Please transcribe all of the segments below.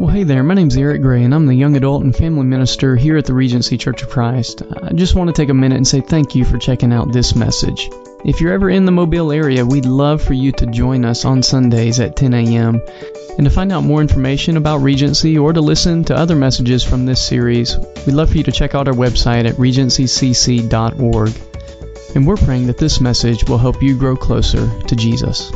Well, hey there, my name's Eric Gray, and I'm the young adult and family minister here at the Regency Church of Christ. I just want to take a minute and say thank you for checking out this message. If you're ever in the Mobile area, we'd love for you to join us on Sundays at 10 a.m. And to find out more information about Regency or to listen to other messages from this series, we'd love for you to check out our website at regencycc.org. And we're praying that this message will help you grow closer to Jesus.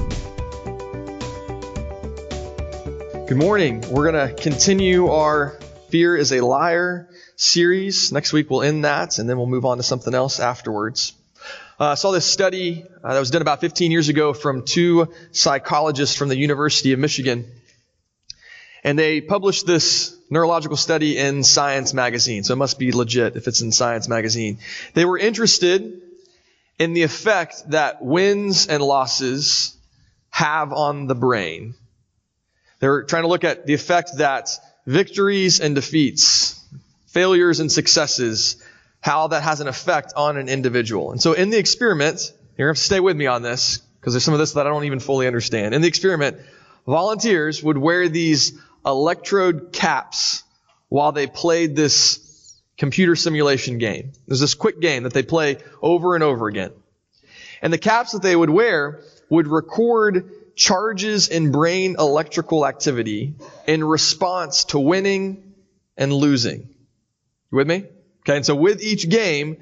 Good morning. We're going to continue our Fear is a Liar series. Next week we'll end that and then we'll move on to something else afterwards. Uh, I saw this study uh, that was done about 15 years ago from two psychologists from the University of Michigan. And they published this neurological study in Science magazine. So it must be legit if it's in Science magazine. They were interested in the effect that wins and losses have on the brain they're trying to look at the effect that victories and defeats, failures and successes, how that has an effect on an individual. And so in the experiment, you're going to have to stay with me on this because there's some of this that I don't even fully understand. In the experiment, volunteers would wear these electrode caps while they played this computer simulation game. There's this quick game that they play over and over again. And the caps that they would wear would record charges in brain electrical activity in response to winning and losing. You with me? Okay, and so with each game,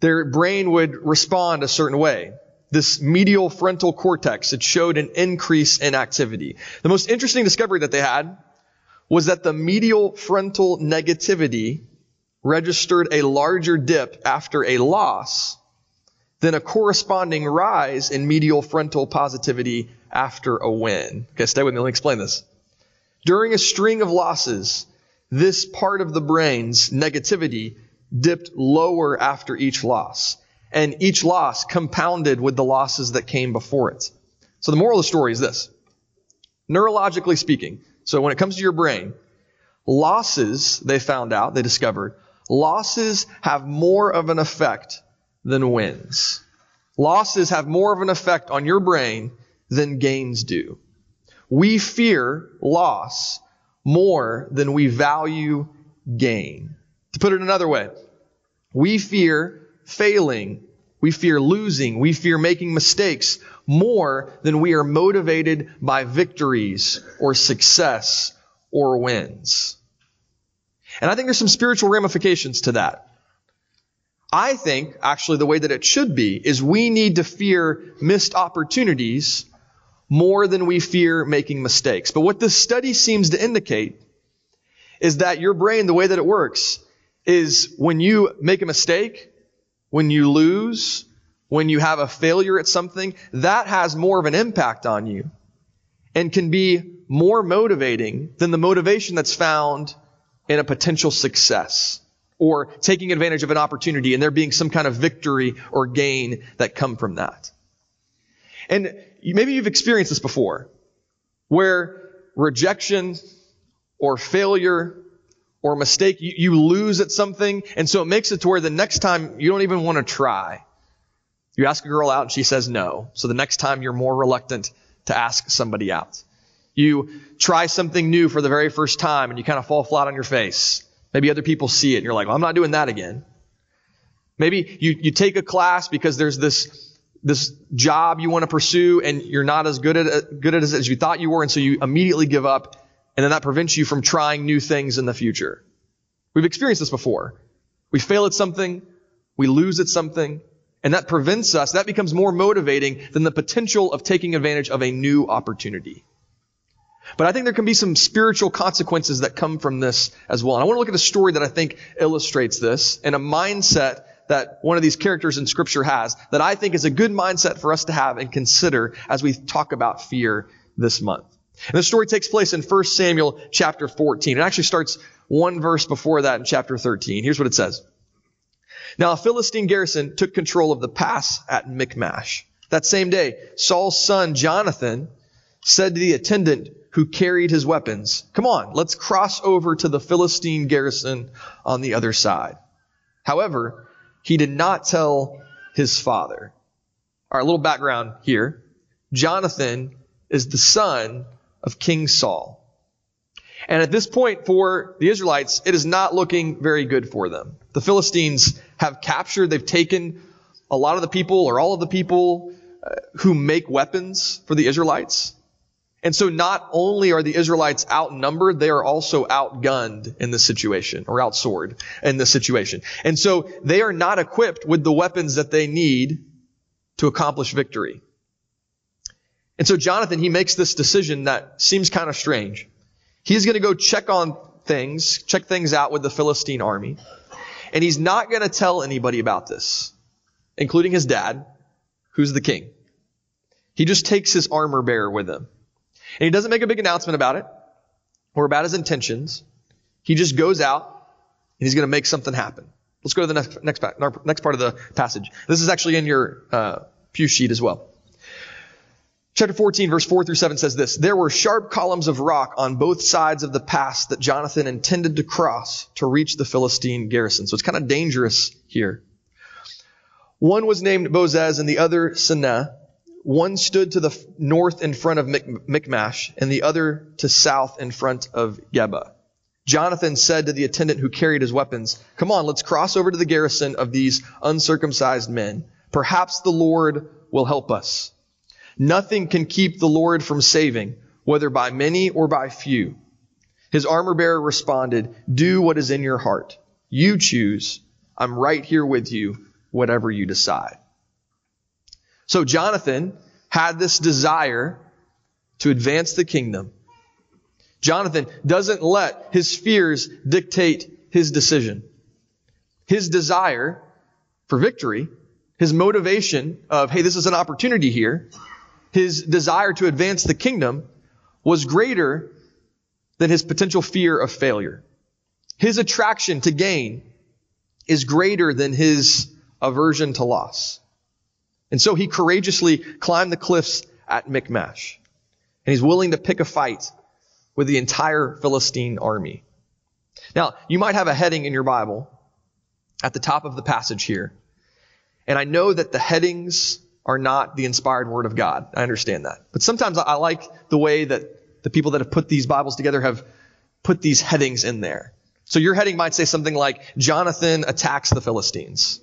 their brain would respond a certain way. This medial frontal cortex, it showed an increase in activity. The most interesting discovery that they had was that the medial frontal negativity registered a larger dip after a loss then a corresponding rise in medial frontal positivity after a win. Okay, stay with me. Let me explain this. During a string of losses, this part of the brain's negativity dipped lower after each loss. And each loss compounded with the losses that came before it. So the moral of the story is this. Neurologically speaking, so when it comes to your brain, losses, they found out, they discovered, losses have more of an effect than wins. Losses have more of an effect on your brain than gains do. We fear loss more than we value gain. To put it another way, we fear failing. We fear losing. We fear making mistakes more than we are motivated by victories or success or wins. And I think there's some spiritual ramifications to that. I think actually the way that it should be is we need to fear missed opportunities more than we fear making mistakes. But what this study seems to indicate is that your brain, the way that it works, is when you make a mistake, when you lose, when you have a failure at something, that has more of an impact on you and can be more motivating than the motivation that's found in a potential success or taking advantage of an opportunity and there being some kind of victory or gain that come from that. And maybe you've experienced this before, where rejection or failure or mistake, you, you lose at something, and so it makes it to where the next time you don't even want to try. You ask a girl out and she says no. So the next time you're more reluctant to ask somebody out. You try something new for the very first time and you kind of fall flat on your face. Maybe other people see it and you're like, well, I'm not doing that again. Maybe you, you take a class because there's this, this job you want to pursue and you're not as good at, good at it as you thought you were. And so you immediately give up and then that prevents you from trying new things in the future. We've experienced this before. We fail at something. We lose at something. And that prevents us, that becomes more motivating than the potential of taking advantage of a new opportunity. But I think there can be some spiritual consequences that come from this as well. And I want to look at a story that I think illustrates this and a mindset that one of these characters in scripture has that I think is a good mindset for us to have and consider as we talk about fear this month. And the story takes place in 1 Samuel chapter 14. It actually starts one verse before that in chapter 13. Here's what it says. Now a Philistine garrison took control of the pass at Michmash. That same day, Saul's son Jonathan said to the attendant who carried his weapons, Come on, let's cross over to the Philistine garrison on the other side. However, he did not tell his father. All right, a little background here. Jonathan is the son of King Saul. And at this point for the Israelites, it is not looking very good for them. The Philistines have captured, they've taken a lot of the people or all of the people uh, who make weapons for the Israelites. And so not only are the Israelites outnumbered, they are also outgunned in this situation or outsword in this situation. And so they are not equipped with the weapons that they need to accomplish victory. And so Jonathan, he makes this decision that seems kind of strange. He's going to go check on things, check things out with the Philistine army. And he's not going to tell anybody about this, including his dad, who's the king. He just takes his armor bearer with him. And he doesn't make a big announcement about it or about his intentions. He just goes out and he's going to make something happen. Let's go to the next, next, next part of the passage. This is actually in your uh, pew sheet as well. Chapter 14, verse 4 through 7 says this There were sharp columns of rock on both sides of the pass that Jonathan intended to cross to reach the Philistine garrison. So it's kind of dangerous here. One was named Bozez and the other Seneh. One stood to the north in front of Michmash and the other to south in front of Geba. Jonathan said to the attendant who carried his weapons, Come on, let's cross over to the garrison of these uncircumcised men. Perhaps the Lord will help us. Nothing can keep the Lord from saving, whether by many or by few. His armor bearer responded, Do what is in your heart. You choose. I'm right here with you, whatever you decide. So Jonathan had this desire to advance the kingdom. Jonathan doesn't let his fears dictate his decision. His desire for victory, his motivation of, hey, this is an opportunity here, his desire to advance the kingdom was greater than his potential fear of failure. His attraction to gain is greater than his aversion to loss. And so he courageously climbed the cliffs at Michmash. And he's willing to pick a fight with the entire Philistine army. Now, you might have a heading in your Bible at the top of the passage here. And I know that the headings are not the inspired word of God. I understand that. But sometimes I like the way that the people that have put these Bibles together have put these headings in there. So your heading might say something like, Jonathan attacks the Philistines.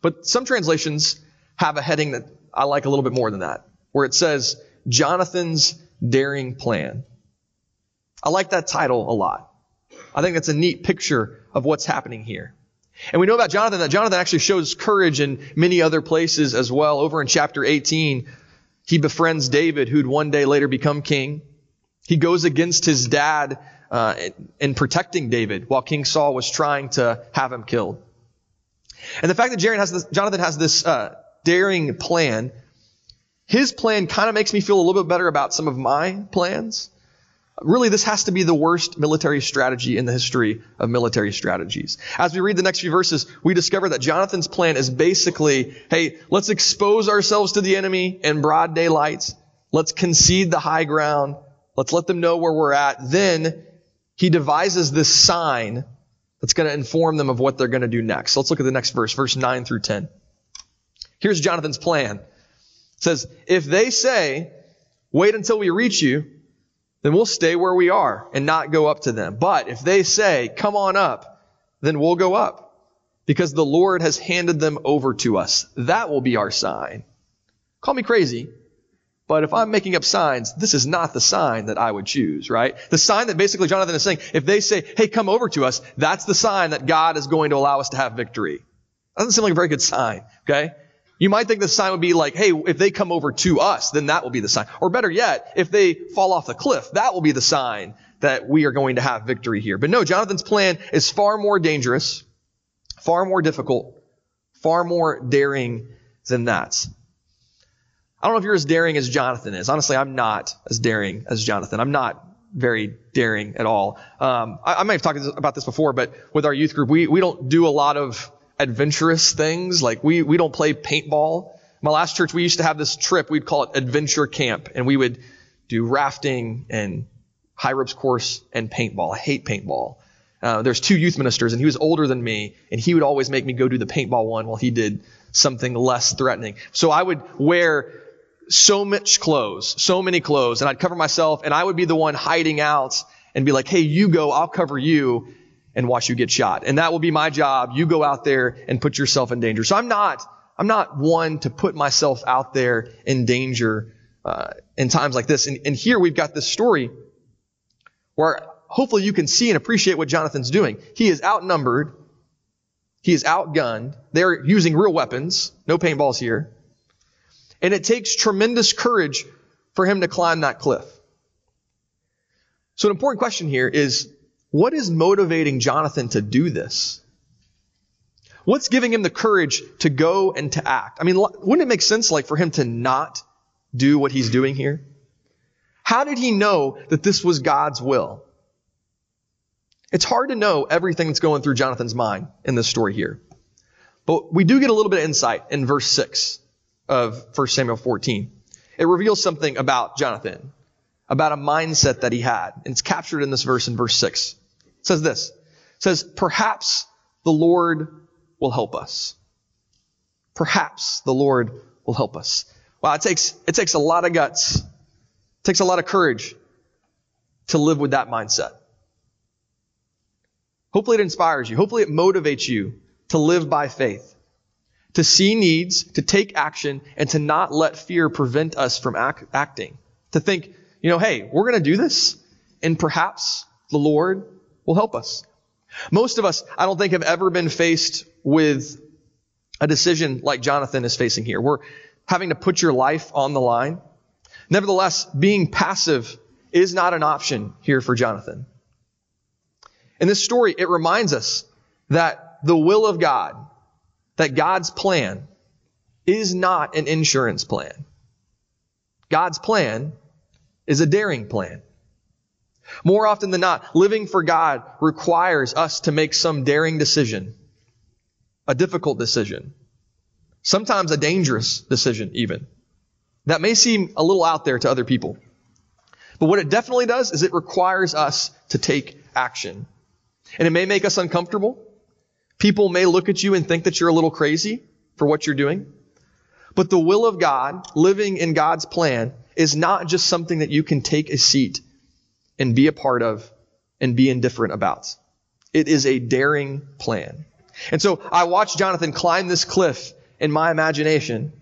But some translations have a heading that I like a little bit more than that, where it says Jonathan's daring plan. I like that title a lot. I think that's a neat picture of what's happening here. And we know about Jonathan that Jonathan actually shows courage in many other places as well. Over in chapter 18, he befriends David, who'd one day later become king. He goes against his dad uh, in protecting David while King Saul was trying to have him killed. And the fact that has this, Jonathan has this uh, daring plan. His plan kind of makes me feel a little bit better about some of my plans. Really, this has to be the worst military strategy in the history of military strategies. As we read the next few verses, we discover that Jonathan's plan is basically, hey, let's expose ourselves to the enemy in broad daylight. Let's concede the high ground. Let's let them know where we're at. Then he devises this sign that's going to inform them of what they're going to do next. Let's look at the next verse, verse 9 through 10. Here's Jonathan's plan. It says, if they say, wait until we reach you, then we'll stay where we are and not go up to them. But if they say, come on up, then we'll go up because the Lord has handed them over to us. That will be our sign. Call me crazy, but if I'm making up signs, this is not the sign that I would choose, right? The sign that basically Jonathan is saying, if they say, hey, come over to us, that's the sign that God is going to allow us to have victory. Doesn't seem like a very good sign, okay? You might think the sign would be like, hey, if they come over to us, then that will be the sign. Or better yet, if they fall off the cliff, that will be the sign that we are going to have victory here. But no, Jonathan's plan is far more dangerous, far more difficult, far more daring than that. I don't know if you're as daring as Jonathan is. Honestly, I'm not as daring as Jonathan. I'm not very daring at all. Um, I, I, might have talked about this before, but with our youth group, we, we don't do a lot of adventurous things. Like we, we don't play paintball. My last church, we used to have this trip. We'd call it adventure camp and we would do rafting and high ropes course and paintball. I hate paintball. Uh, there's two youth ministers and he was older than me and he would always make me go do the paintball one while he did something less threatening. So I would wear so much clothes, so many clothes and I'd cover myself and I would be the one hiding out and be like, hey, you go, I'll cover you and watch you get shot. And that will be my job. You go out there and put yourself in danger. So I'm not, I'm not one to put myself out there in danger uh, in times like this. And, and here we've got this story where hopefully you can see and appreciate what Jonathan's doing. He is outnumbered. He is outgunned. They're using real weapons. No paintballs here. And it takes tremendous courage for him to climb that cliff. So an important question here is, what is motivating Jonathan to do this? What's giving him the courage to go and to act? I mean, wouldn't it make sense like for him to not do what he's doing here? How did he know that this was God's will? It's hard to know everything that's going through Jonathan's mind in this story here. But we do get a little bit of insight in verse 6 of 1 Samuel 14. It reveals something about Jonathan, about a mindset that he had. And it's captured in this verse in verse 6. Says this. Says, perhaps the Lord will help us. Perhaps the Lord will help us. Wow, it takes, it takes a lot of guts. It takes a lot of courage to live with that mindset. Hopefully it inspires you. Hopefully it motivates you to live by faith, to see needs, to take action, and to not let fear prevent us from act, acting. To think, you know, hey, we're going to do this, and perhaps the Lord will help us. Most of us, I don't think, have ever been faced with a decision like Jonathan is facing here. We're having to put your life on the line. Nevertheless, being passive is not an option here for Jonathan. In this story, it reminds us that the will of God, that God's plan is not an insurance plan. God's plan is a daring plan. More often than not, living for God requires us to make some daring decision, a difficult decision, sometimes a dangerous decision even. That may seem a little out there to other people. But what it definitely does is it requires us to take action. And it may make us uncomfortable. People may look at you and think that you're a little crazy for what you're doing. But the will of God, living in God's plan, is not just something that you can take a seat and be a part of and be indifferent about. It is a daring plan. And so I watched Jonathan climb this cliff in my imagination,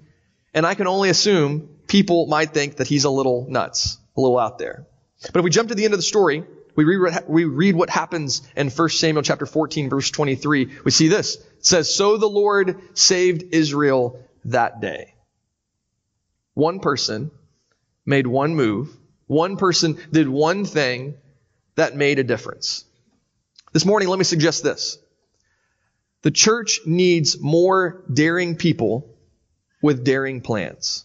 and I can only assume people might think that he's a little nuts, a little out there. But if we jump to the end of the story, we read, we read what happens in 1 Samuel chapter 14 verse 23. We see this. It says, So the Lord saved Israel that day. One person made one move one person did one thing that made a difference. This morning, let me suggest this. The church needs more daring people with daring plans.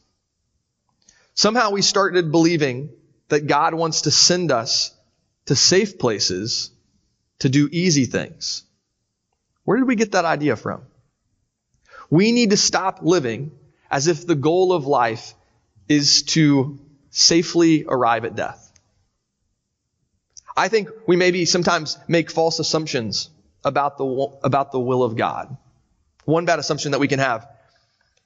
Somehow we started believing that God wants to send us to safe places to do easy things. Where did we get that idea from? We need to stop living as if the goal of life is to safely arrive at death. I think we maybe sometimes make false assumptions about the, about the will of God. One bad assumption that we can have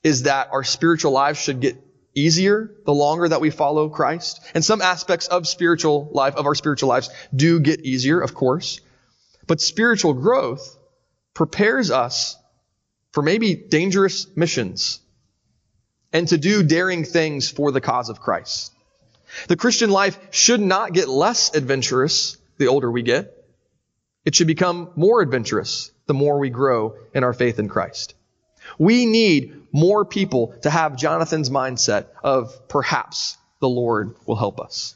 is that our spiritual lives should get easier the longer that we follow Christ. And some aspects of spiritual life, of our spiritual lives, do get easier, of course. But spiritual growth prepares us for maybe dangerous missions and to do daring things for the cause of Christ. The Christian life should not get less adventurous the older we get. It should become more adventurous the more we grow in our faith in Christ. We need more people to have Jonathan's mindset of perhaps the Lord will help us.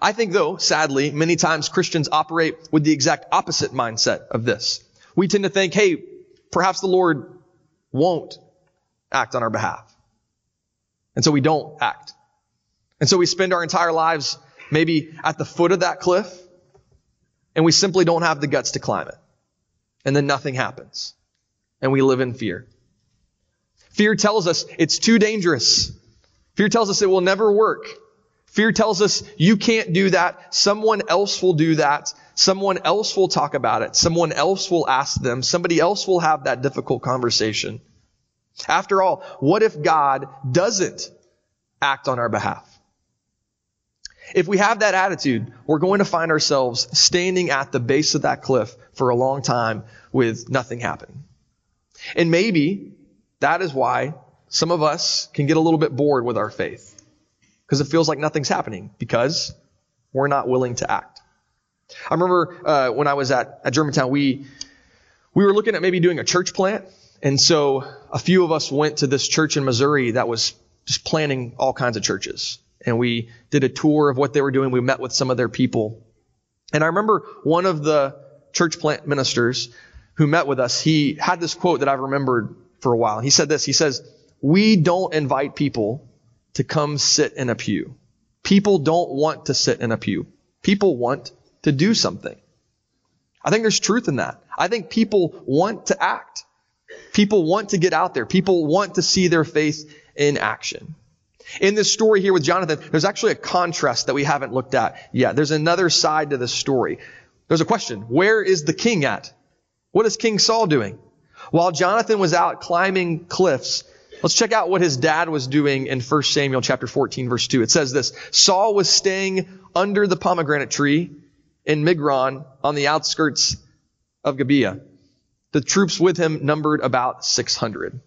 I think though, sadly, many times Christians operate with the exact opposite mindset of this. We tend to think, hey, perhaps the Lord won't act on our behalf. And so we don't act. And so we spend our entire lives maybe at the foot of that cliff and we simply don't have the guts to climb it. And then nothing happens. And we live in fear. Fear tells us it's too dangerous. Fear tells us it will never work. Fear tells us you can't do that. Someone else will do that. Someone else will talk about it. Someone else will ask them. Somebody else will have that difficult conversation. After all, what if God doesn't act on our behalf? If we have that attitude, we're going to find ourselves standing at the base of that cliff for a long time with nothing happening. And maybe that is why some of us can get a little bit bored with our faith. Because it feels like nothing's happening. Because we're not willing to act. I remember uh, when I was at, at Germantown, we we were looking at maybe doing a church plant, and so a few of us went to this church in Missouri that was just planning all kinds of churches, and we did a tour of what they were doing. We met with some of their people, and I remember one of the church plant ministers who met with us. He had this quote that I've remembered for a while. He said this. He says, "We don't invite people to come sit in a pew." People don't want to sit in a pew. People want to do something. I think there's truth in that. I think people want to act. People want to get out there. People want to see their faith in action. In this story here with Jonathan, there's actually a contrast that we haven't looked at yet. There's another side to this story. There's a question. Where is the king at? What is King Saul doing? While Jonathan was out climbing cliffs, Let's check out what his dad was doing in 1 Samuel chapter 14 verse 2. It says this, Saul was staying under the pomegranate tree in Migron on the outskirts of Gibeah. The troops with him numbered about 600.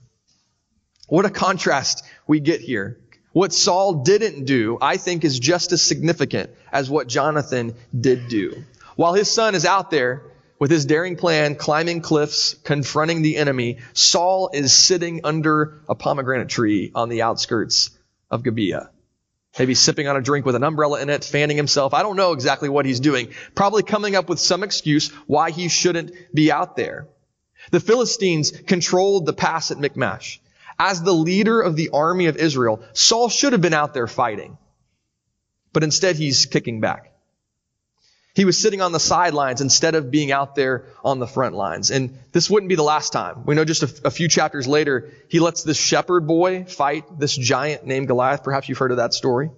What a contrast we get here. What Saul didn't do, I think, is just as significant as what Jonathan did do. While his son is out there with his daring plan, climbing cliffs, confronting the enemy, Saul is sitting under a pomegranate tree on the outskirts of Gibeah. Maybe sipping on a drink with an umbrella in it, fanning himself. I don't know exactly what he's doing. Probably coming up with some excuse why he shouldn't be out there. The Philistines controlled the pass at Michmash. As the leader of the army of Israel, Saul should have been out there fighting. But instead he's kicking back. He was sitting on the sidelines instead of being out there on the front lines. And this wouldn't be the last time. We know just a, few chapters later, he lets this shepherd boy fight this giant named Goliath. Perhaps you've heard of that story.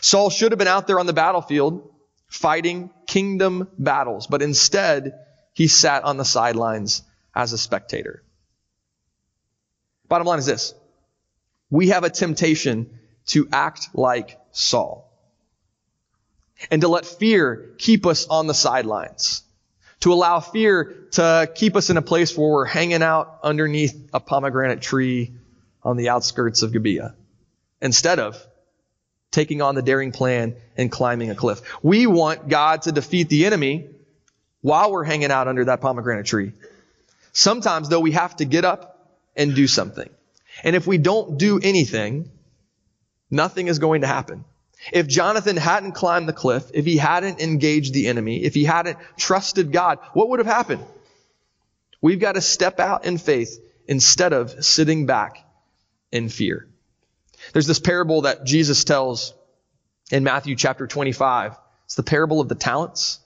Saul should have been out there on the battlefield fighting kingdom battles, but instead he sat on the sidelines as a spectator. Bottom line is this. We have a temptation to act like Saul and to let fear keep us on the sidelines. To allow fear to keep us in a place where we're hanging out underneath a pomegranate tree on the outskirts of Gibeah. Instead of taking on the daring plan and climbing a cliff. We want God to defeat the enemy while we're hanging out under that pomegranate tree. Sometimes though we have to get up and do something. And if we don't do anything, nothing is going to happen. If Jonathan hadn't climbed the cliff, if he hadn't engaged the enemy, if he hadn't trusted God, what would have happened? We've got to step out in faith instead of sitting back in fear. There's this parable that Jesus tells in Matthew chapter 25. It's the parable of the talents.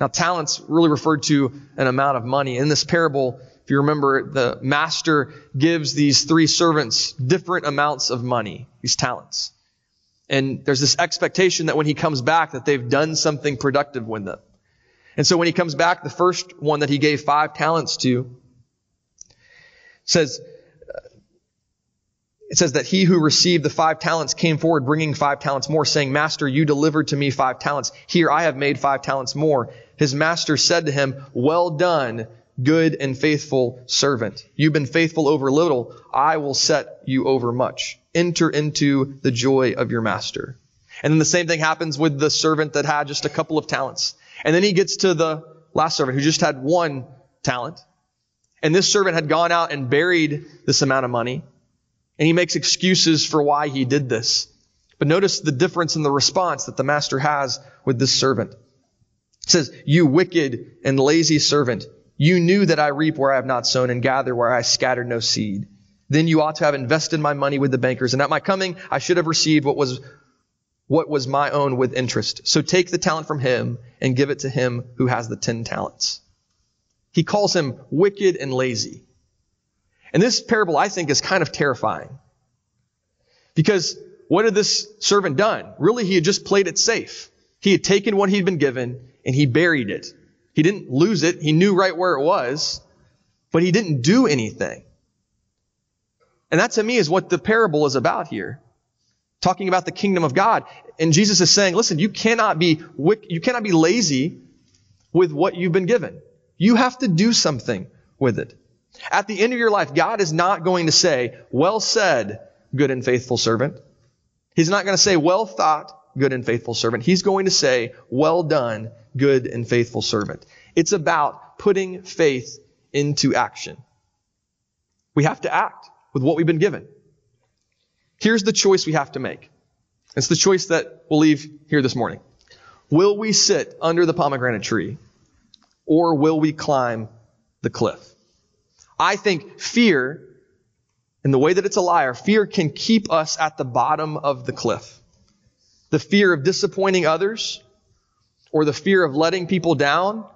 Now, talents really referred to an amount of money. In this parable, if you remember, the master gives these three servants different amounts of money, these talents. And there's this expectation that when he comes back that they've done something productive with them. And so when he comes back, the first one that he gave five talents to says, it says that he who received the five talents came forward bringing five talents more, saying, Master, you delivered to me five talents. Here I have made five talents more. His master said to him, Well done, good and faithful servant. You've been faithful over little. I will set you over much. Enter into the joy of your master. And then the same thing happens with the servant that had just a couple of talents. And then he gets to the last servant who just had one talent. And this servant had gone out and buried this amount of money. And he makes excuses for why he did this. But notice the difference in the response that the master has with this servant. It says, You wicked and lazy servant. You knew that I reap where I have not sown and gather where I scattered no seed. Then you ought to have invested my money with the bankers, and at my coming I should have received what was what was my own with interest. So take the talent from him and give it to him who has the ten talents. He calls him wicked and lazy. And this parable, I think, is kind of terrifying. Because what had this servant done? Really, he had just played it safe. He had taken what he'd been given and he buried it. He didn't lose it. He knew right where it was, but he didn't do anything. And that to me is what the parable is about here. talking about the kingdom of God. And Jesus is saying, listen, you cannot be, you cannot be lazy with what you've been given. You have to do something with it. At the end of your life, God is not going to say, well said, good and faithful servant. He's not going to say, well thought, good and faithful servant. He's going to say, well done, good and faithful servant. It's about putting faith into action. We have to act with what we've been given. Here's the choice we have to make. It's the choice that we'll leave here this morning. Will we sit under the pomegranate tree or will we climb the cliff? I think fear, in the way that it's a liar, fear can keep us at the bottom of the cliff. The fear of disappointing others or the fear of letting people down,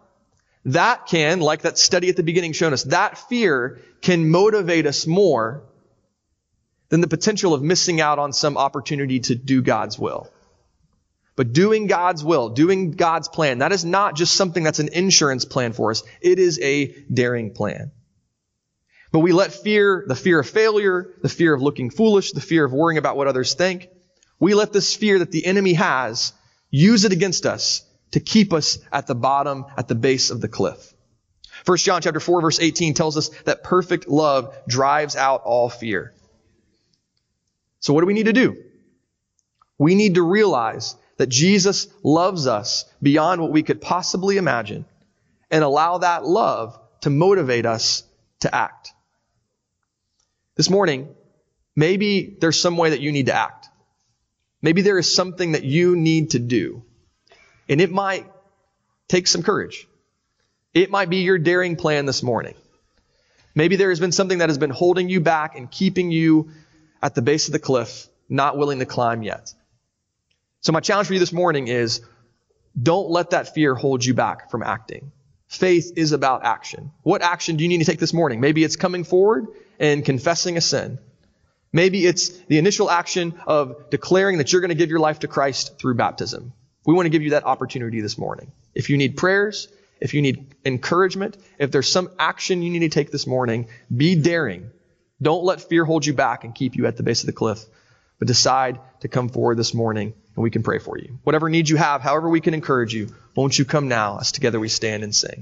that can, like that study at the beginning showed us, that fear can motivate us more than the potential of missing out on some opportunity to do God's will. But doing God's will, doing God's plan, that is not just something that's an insurance plan for us. It is a daring plan. But we let fear, the fear of failure, the fear of looking foolish, the fear of worrying about what others think, we let this fear that the enemy has use it against us to keep us at the bottom, at the base of the cliff. 1 John chapter 4 verse 18 tells us that perfect love drives out all fear. So what do we need to do? We need to realize that Jesus loves us beyond what we could possibly imagine and allow that love to motivate us to act. This morning, maybe there's some way that you need to act. Maybe there is something that you need to do. And it might take some courage. It might be your daring plan this morning. Maybe there has been something that has been holding you back and keeping you at the base of the cliff, not willing to climb yet. So my challenge for you this morning is don't let that fear hold you back from acting. Faith is about action. What action do you need to take this morning? Maybe it's coming forward and confessing a sin. Maybe it's the initial action of declaring that you're going to give your life to Christ through baptism. We want to give you that opportunity this morning. If you need prayers, if you need encouragement, if there's some action you need to take this morning, be daring don't let fear hold you back and keep you at the base of the cliff, but decide to come forward this morning and we can pray for you. Whatever needs you have, however we can encourage you, won't you come now as together we stand and sing.